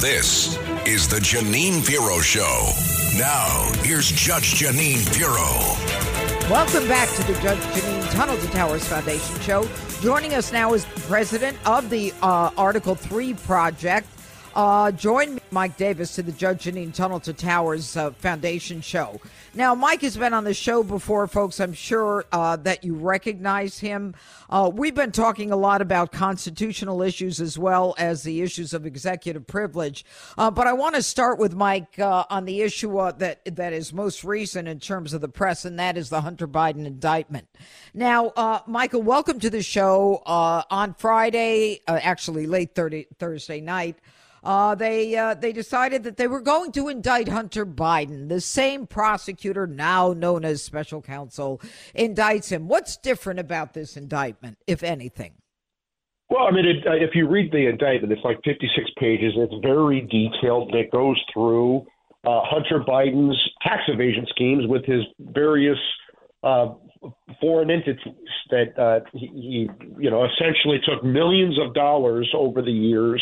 This is the Jeanine Pirro Show. Now, here's Judge Jeanine Pirro. Welcome back to the Judge Jeanine Tunnel to Towers Foundation show. Joining us now is the president of the uh, Article 3 Project. Uh, join me, Mike Davis, to the Judge Jeanine Tunnel to Towers uh, Foundation show. Now, Mike has been on the show before, folks. I'm sure uh, that you recognize him. Uh, we've been talking a lot about constitutional issues as well as the issues of executive privilege. Uh, but I want to start with Mike uh, on the issue that that is most recent in terms of the press, and that is the Hunter Biden indictment. Now, uh, Michael, welcome to the show on Friday, actually late 30, Thursday night. Uh, they uh, they decided that they were going to indict Hunter Biden. The same prosecutor, now known as special counsel, indicts him. What's different about this indictment, if anything? Well, I mean, it, uh, if you read the indictment, it's like 56 pages. It's very detailed. It goes through uh, Hunter Biden's tax evasion schemes with his various uh, foreign entities that uh, he, he, you know, essentially took millions of dollars over the years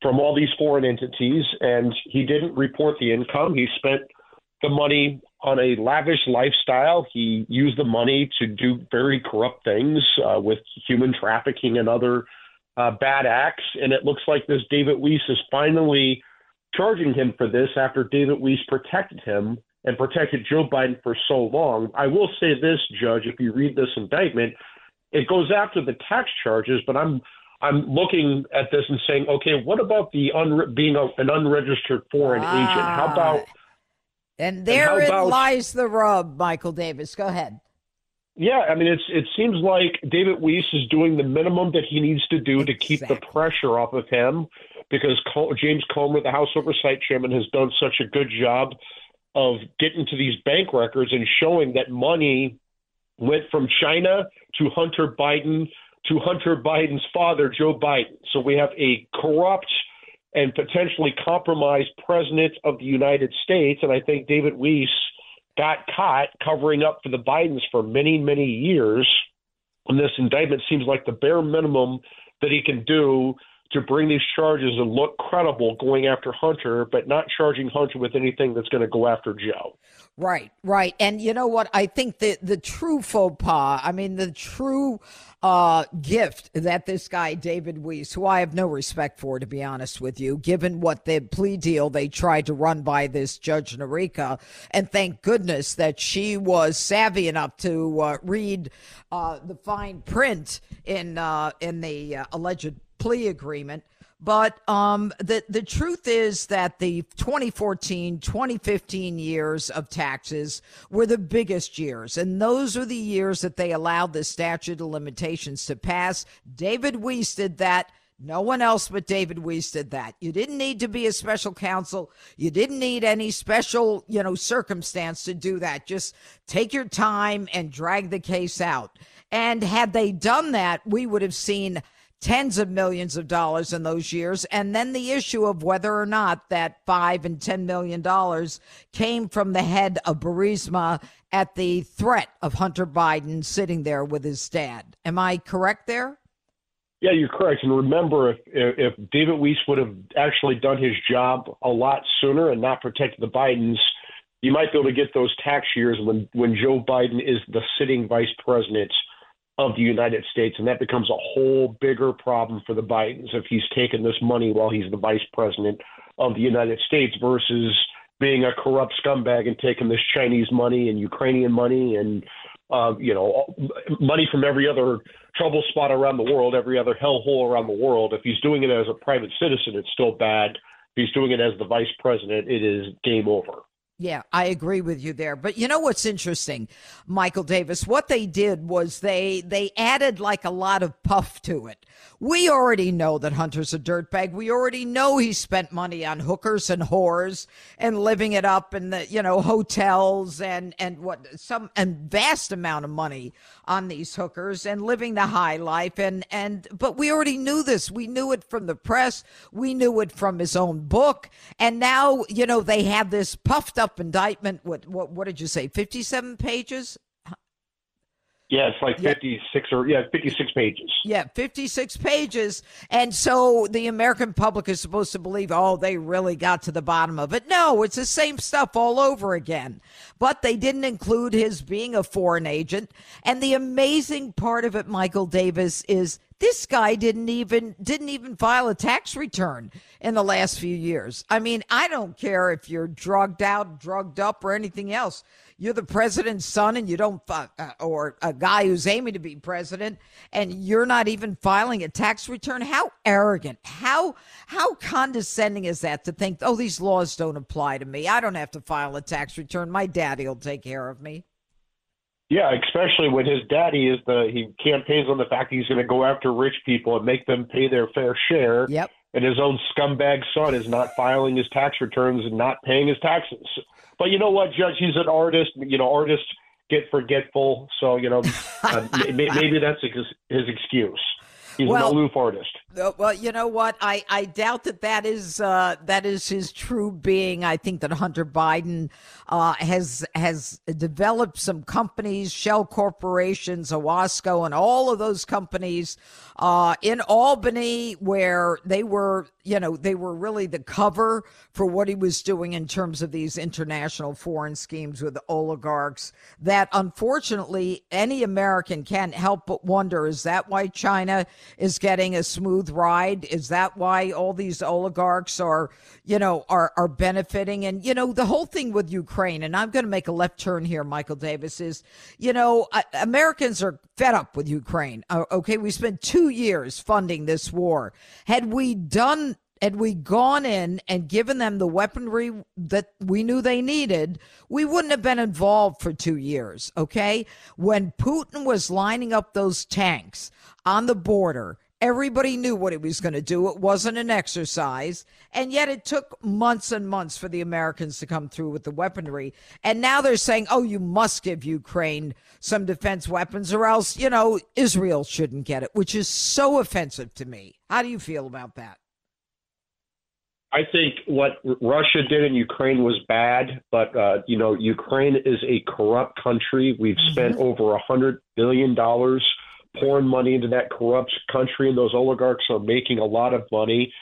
from all these foreign entities, and he didn't report the income. He spent the money on a lavish lifestyle. He used the money to do very corrupt things uh, with human trafficking and other uh, bad acts. And it looks like this David Weiss is finally charging him for this after David Weiss protected him and protected Joe Biden for so long. I will say this, Judge, if you read this indictment, it goes after the tax charges, but I'm I'm looking at this and saying, okay, what about the un- being a, an unregistered foreign ah, agent? How about and therein and about, lies the rub, Michael Davis. Go ahead. Yeah, I mean, it's it seems like David Weiss is doing the minimum that he needs to do exactly. to keep the pressure off of him, because James Comer, the House Oversight Chairman, has done such a good job of getting to these bank records and showing that money went from China to Hunter Biden to Hunter Biden's father, Joe Biden. So we have a corrupt and potentially compromised president of the United States. And I think David Weiss got caught covering up for the Bidens for many, many years. And this indictment seems like the bare minimum that he can do to bring these charges and look credible going after Hunter, but not charging Hunter with anything that's going to go after Joe. Right, right. And you know what? I think the, the true faux pas, I mean, the true uh, gift that this guy, David Weiss, who I have no respect for, to be honest with you, given what the plea deal they tried to run by this Judge Noreika. And thank goodness that she was savvy enough to uh, read uh, the fine print in, uh, in the uh, alleged plea agreement. But um, the the truth is that the 2014, 2015 years of taxes were the biggest years, and those are the years that they allowed the statute of limitations to pass. David Weiss did that. No one else but David Weiss did that. You didn't need to be a special counsel. You didn't need any special, you know, circumstance to do that. Just take your time and drag the case out. And had they done that, we would have seen tens of millions of dollars in those years. And then the issue of whether or not that five and ten million dollars came from the head of Burisma at the threat of Hunter Biden sitting there with his dad. Am I correct there? Yeah, you're correct. And remember, if if David Weiss would have actually done his job a lot sooner and not protected the Bidens, you might be able to get those tax years when when Joe Biden is the sitting vice president of the United States, and that becomes a whole bigger problem for the Bidens if he's taking this money while he's the vice president of the United States versus being a corrupt scumbag and taking this Chinese money and Ukrainian money and uh, you know money from every other trouble spot around the world, every other hellhole around the world. If he's doing it as a private citizen, it's still bad. If he's doing it as the vice president, it is game over. Yeah, I agree with you there. But you know what's interesting, Michael Davis? What they did was they they added like a lot of puff to it. We already know that Hunter's a dirtbag. We already know he spent money on hookers and whores and living it up in the, you know, hotels and, and what some, and vast amount of money on these hookers and living the high life. And, and, but we already knew this. We knew it from the press. We knew it from his own book. And now, you know, they have this puffed up indictment. What, what, what did you say? 57 pages? Yeah, it's like yeah. 56 or yeah, 56 pages. Yeah, 56 pages. And so the American public is supposed to believe, oh, they really got to the bottom of it. No, it's the same stuff all over again. But they didn't include his being a foreign agent. And the amazing part of it, Michael Davis, is this guy didn't even didn't even file a tax return in the last few years. I mean, I don't care if you're drugged out, drugged up, or anything else. You're the president's son, and you don't, uh, or a guy who's aiming to be president, and you're not even filing a tax return. How arrogant! How how condescending is that to think, oh, these laws don't apply to me. I don't have to file a tax return. My daddy will take care of me. Yeah, especially when his daddy is the he campaigns on the fact he's going to go after rich people and make them pay their fair share. Yep. And his own scumbag son is not filing his tax returns and not paying his taxes. But you know what, Judge? He's an artist. You know, artists get forgetful. So you know, uh, maybe that's his excuse. He's well, an aloof artist. Uh, well, you know what? I, I doubt that that is uh, that is his true being. I think that Hunter Biden uh, has has developed some companies, shell corporations, Owasco, and all of those companies uh, in Albany, where they were, you know, they were really the cover for what he was doing in terms of these international foreign schemes with oligarchs. That unfortunately, any American can't help but wonder: is that why China is getting a smooth ride? Is that why all these oligarchs are, you know, are are benefiting? And you know, the whole thing with Ukraine, and I'm going to make a left turn here, Michael Davis, is, you know, uh, Americans are fed up with Ukraine. Uh, okay, we spent two years funding this war. Had we done had we gone in and given them the weaponry that we knew they needed, we wouldn't have been involved for two years. Okay. When Putin was lining up those tanks on the border, Everybody knew what he was going to do. It wasn't an exercise. And yet it took months and months for the Americans to come through with the weaponry. And now they're saying, oh, you must give Ukraine some defense weapons or else, you know, Israel shouldn't get it, which is so offensive to me. How do you feel about that? I think what Russia did in Ukraine was bad, but uh, you know, Ukraine is a corrupt country. We've mm-hmm. spent over a hundred billion dollars pouring money into that corrupt country, and those oligarchs are making a lot of money.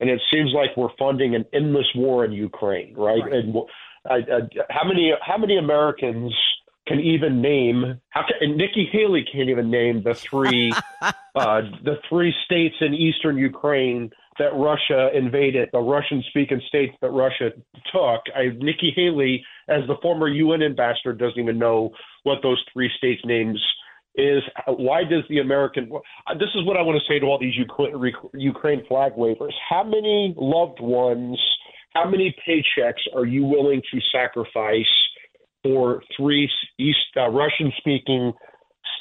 And it seems like we're funding an endless war in Ukraine, right? right. And uh, uh, how many how many Americans can even name? How can, and Nikki Haley can't even name the three uh, the three states in eastern Ukraine that Russia invaded, the Russian speaking states that Russia took. I, Nikki Haley, as the former UN ambassador, doesn't even know what those three states' names is why does the American this is what I want to say to all these Ukraine flag wavers. How many loved ones, how many paychecks are you willing to sacrifice for three East uh, Russian speaking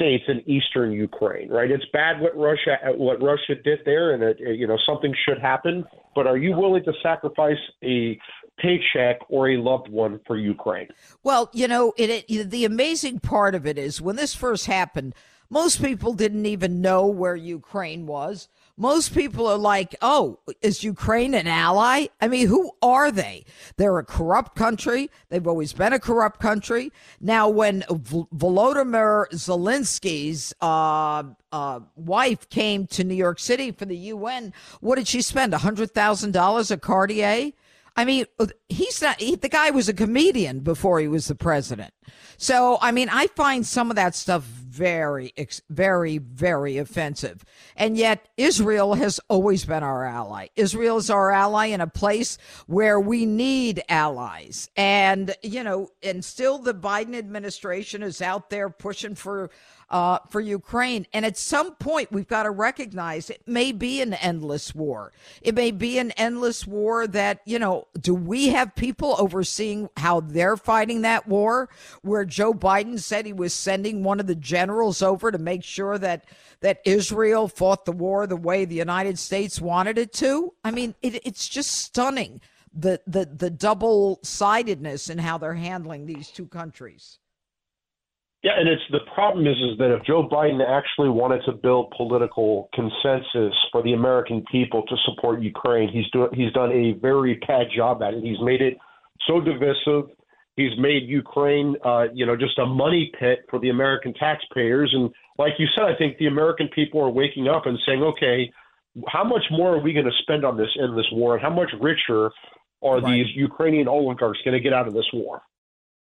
states in eastern Ukraine? Right, it's bad what Russia what Russia did there, and it, you know something should happen. But are you willing to sacrifice a paycheck or a loved one for Ukraine. Well, you know, it, it, the amazing part of it is when this first happened, most people didn't even know where Ukraine was. Most people are like, oh, is Ukraine an ally? I mean, who are they? They're a corrupt country. They've always been a corrupt country. Now, when v- Volodymyr Zelensky's uh, uh, wife came to New York City for the UN, what did she spend? $100,000 at Cartier? I mean, he's not, he, the guy was a comedian before he was the president. So, I mean, I find some of that stuff very, very, very offensive. And yet, Israel has always been our ally. Israel is our ally in a place where we need allies. And, you know, and still the Biden administration is out there pushing for uh, for Ukraine. And at some point, we've got to recognize it may be an endless war. It may be an endless war that, you know, do we have people overseeing how they're fighting that war? Where Joe Biden said he was sending one of the generals over to make sure that, that Israel fought the war the way the United States wanted it to? I mean, it, it's just stunning the, the, the double sidedness in how they're handling these two countries. Yeah, and it's the problem is is that if Joe Biden actually wanted to build political consensus for the American people to support Ukraine, he's doing he's done a very bad job at it. He's made it so divisive. He's made Ukraine, uh, you know, just a money pit for the American taxpayers. And like you said, I think the American people are waking up and saying, okay, how much more are we going to spend on this endless war, and how much richer are right. these Ukrainian oligarchs going to get out of this war?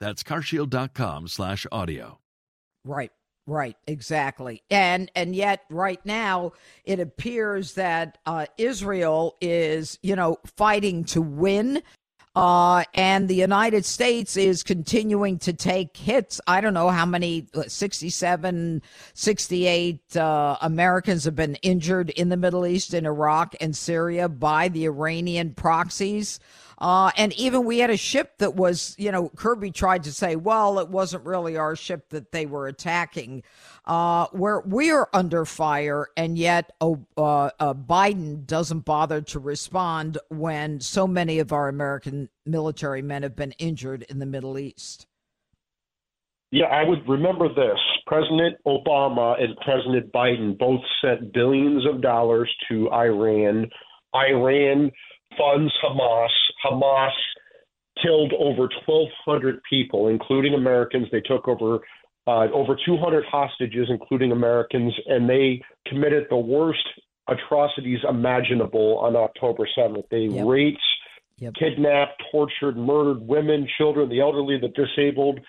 That's carshield.com/audio. Right. Right, exactly. And and yet right now it appears that uh, Israel is, you know, fighting to win. Uh, and the United States is continuing to take hits. I don't know how many, 67, 68 uh, Americans have been injured in the Middle East, in Iraq and Syria by the Iranian proxies. Uh, and even we had a ship that was, you know, Kirby tried to say, well, it wasn't really our ship that they were attacking. Uh, where we are under fire, and yet oh, uh, uh, Biden doesn't bother to respond when so many of our American military men have been injured in the Middle East. Yeah, I would remember this. President Obama and President Biden both sent billions of dollars to Iran. Iran funds Hamas. Hamas killed over 1,200 people, including Americans. They took over uh, over 200 hostages, including Americans, and they committed the worst atrocities imaginable on October 7th. They yep. raped, yep. kidnapped, tortured, murdered women, children, the elderly, the disabled.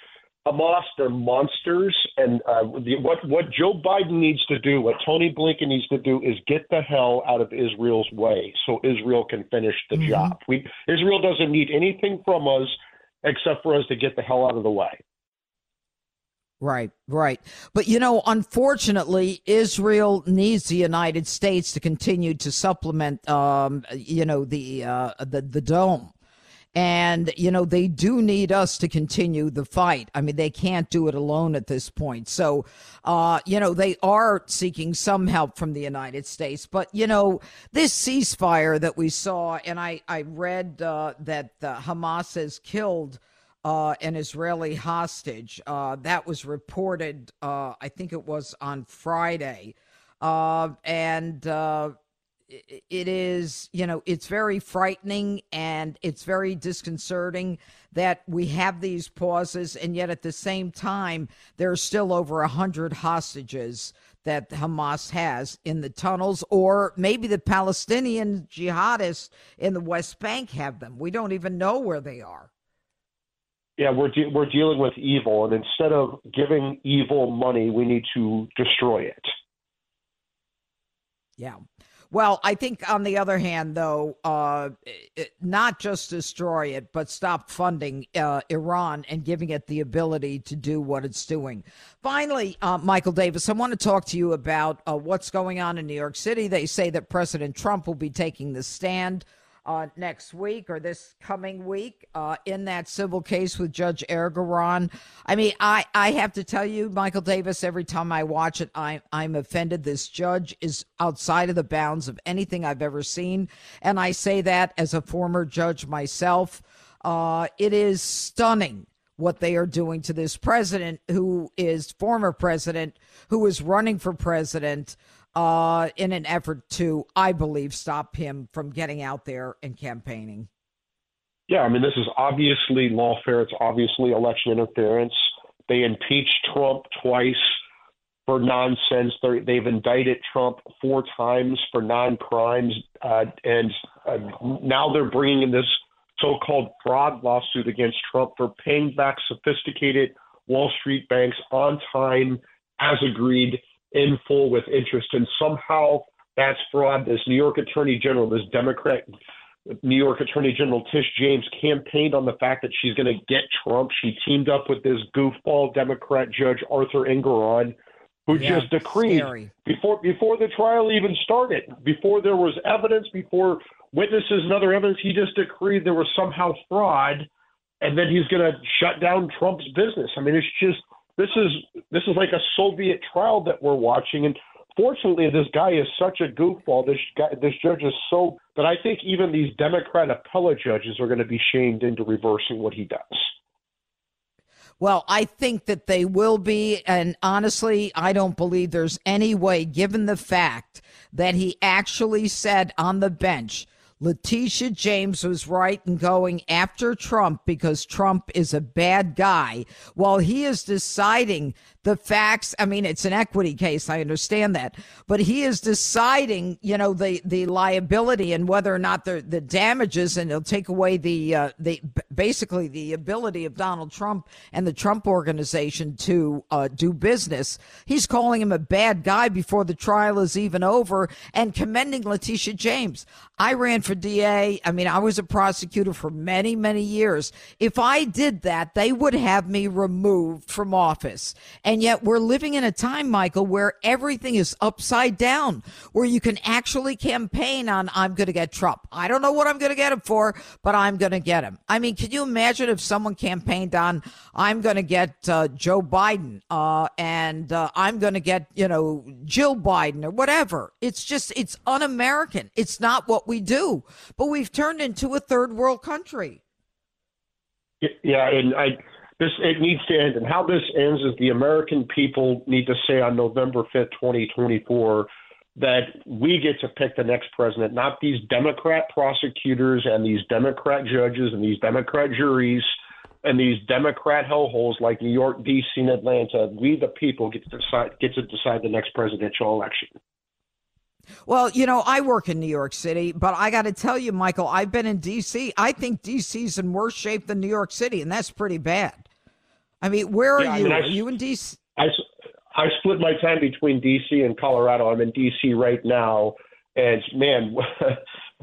Hamas, they're monsters, and uh, the, what what Joe Biden needs to do, what Tony Blinken needs to do, is get the hell out of Israel's way, so Israel can finish the mm-hmm. job. We Israel doesn't need anything from us except for us to get the hell out of the way. Right, right. But you know, unfortunately, Israel needs the United States to continue to supplement, um, you know, the uh, the the dome. And, you know, they do need us to continue the fight. I mean, they can't do it alone at this point. So, uh, you know, they are seeking some help from the United States. But, you know, this ceasefire that we saw, and I, I read uh, that uh, Hamas has killed uh, an Israeli hostage. Uh, that was reported, uh, I think it was on Friday. Uh, and uh, it is, you know, it's very frightening and it's very disconcerting that we have these pauses, and yet at the same time, there are still over a hundred hostages that Hamas has in the tunnels, or maybe the Palestinian jihadists in the West Bank have them. We don't even know where they are. Yeah, we're de- we're dealing with evil, and instead of giving evil money, we need to destroy it. Yeah. Well, I think on the other hand, though, uh, it, not just destroy it, but stop funding uh, Iran and giving it the ability to do what it's doing. Finally, uh, Michael Davis, I want to talk to you about uh, what's going on in New York City. They say that President Trump will be taking the stand uh, next week or this coming week uh, in that civil case with Judge Engoron. I mean, I, I have to tell you, Michael Davis, every time I watch it, I, I'm offended. This judge is outside of the bounds of anything I've ever seen. And I say that as a former judge myself. Uh, it is stunning what they are doing to this president who is former president, who is running for president uh, in an effort to, I believe, stop him from getting out there and campaigning. Yeah, I mean, this is obviously lawfare. It's obviously election interference. They impeached Trump twice for nonsense. they have indicted Trump four times for non-crimes, uh, and uh, now they're bringing in this so-called fraud lawsuit against Trump for paying back sophisticated Wall Street banks on time as agreed in full with interest, and somehow that's fraud. This New York Attorney General, this Democrat New York Attorney General Tish James campaigned on the fact that she's going to get Trump. She teamed up with this goofball Democrat judge Arthur Engoron, who yeah, just decreed scary. before before the trial even started, before there was evidence, before witnesses and other evidence, he just decreed there was somehow fraud and then he's going to shut down Trump's business. I mean, it's just this is this is like a Soviet trial that we're watching, and fortunately, this guy is such a goofball. This guy, this judge is so that I think even these Democrat appellate judges are going to be shamed into reversing what he does. Well, I think that they will be. And honestly, I don't believe there's any way, given the fact that he actually said on the bench Letitia James was right in going after Trump because Trump is a bad guy. While he is deciding the facts. I mean, it's an equity case. I understand that, but he is deciding, you know, the, the liability and whether or not the, the damages and he'll take away the, uh, the, basically the ability of Donald Trump and the Trump organization to, uh, do business. He's calling him a bad guy before the trial is even over and commending Letitia James. I ran for DA. I mean, I was a prosecutor for many, many years. If I did that, they would have me removed from office. Yet we're living in a time, Michael, where everything is upside down, where you can actually campaign on, I'm going to get Trump. I don't know what I'm going to get him for, but I'm going to get him. I mean, can you imagine if someone campaigned on, I'm going to get uh, Joe Biden, uh, and uh, I'm going to get, you know, Jill Biden or whatever? It's just, it's un American. It's not what we do. But we've turned into a third world country. Yeah, and I this it needs to end. And how this ends is the American people need to say on November fifth, twenty twenty four, that we get to pick the next president, not these Democrat prosecutors and these Democrat judges and these Democrat juries and these Democrat hellholes like New York, D.C., and Atlanta. We, the people, get to decide get to decide the next presidential election. Well, you know, I work in New York City, but I got to tell you, Michael, I've been in D.C. I think D.C.'s in worse shape than New York City, and that's pretty bad. I mean, where are yeah, you? I mean, I, are you in D.C.? I, I split my time between D.C. and Colorado. I'm in D.C. right now, and man,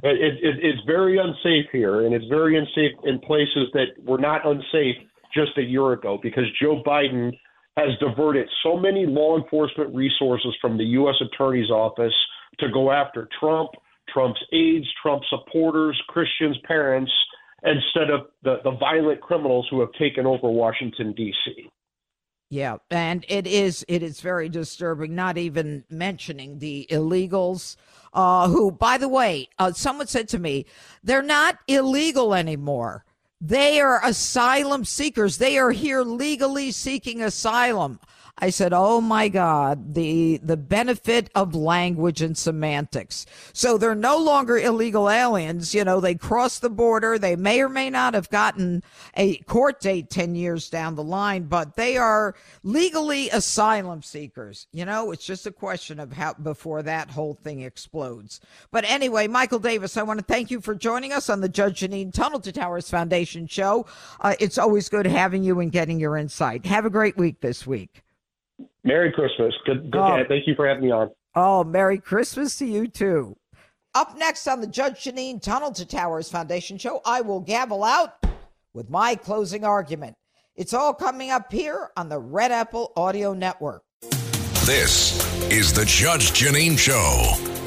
it, it, it's very unsafe here, and it's very unsafe in places that were not unsafe just a year ago because Joe Biden has diverted so many law enforcement resources from the U.S. Attorney's Office – to go after Trump, Trump's aides, Trump supporters, Christians, parents, instead of the, the violent criminals who have taken over Washington, D.C. Yeah, and it is it is very disturbing. Not even mentioning the illegals, uh, who, by the way, uh, someone said to me, they're not illegal anymore. They are asylum seekers. They are here legally seeking asylum. I said, "Oh my God, the the benefit of language and semantics." So they're no longer illegal aliens. You know, they cross the border. They may or may not have gotten a court date ten years down the line, but they are legally asylum seekers. You know, it's just a question of how before that whole thing explodes. But anyway, Michael Davis, I want to thank you for joining us on the Judge Jeanine Tunnel to Towers Foundation show. Uh, it's always good having you and getting your insight. Have a great week this week. Merry Christmas. Good, good oh. Thank you for having me on. Oh, Merry Christmas to you too. Up next on the Judge Jeanine Tunnel to Towers Foundation show, I will gavel out with my closing argument. It's all coming up here on the Red Apple Audio Network. This is the Judge Jeanine Show.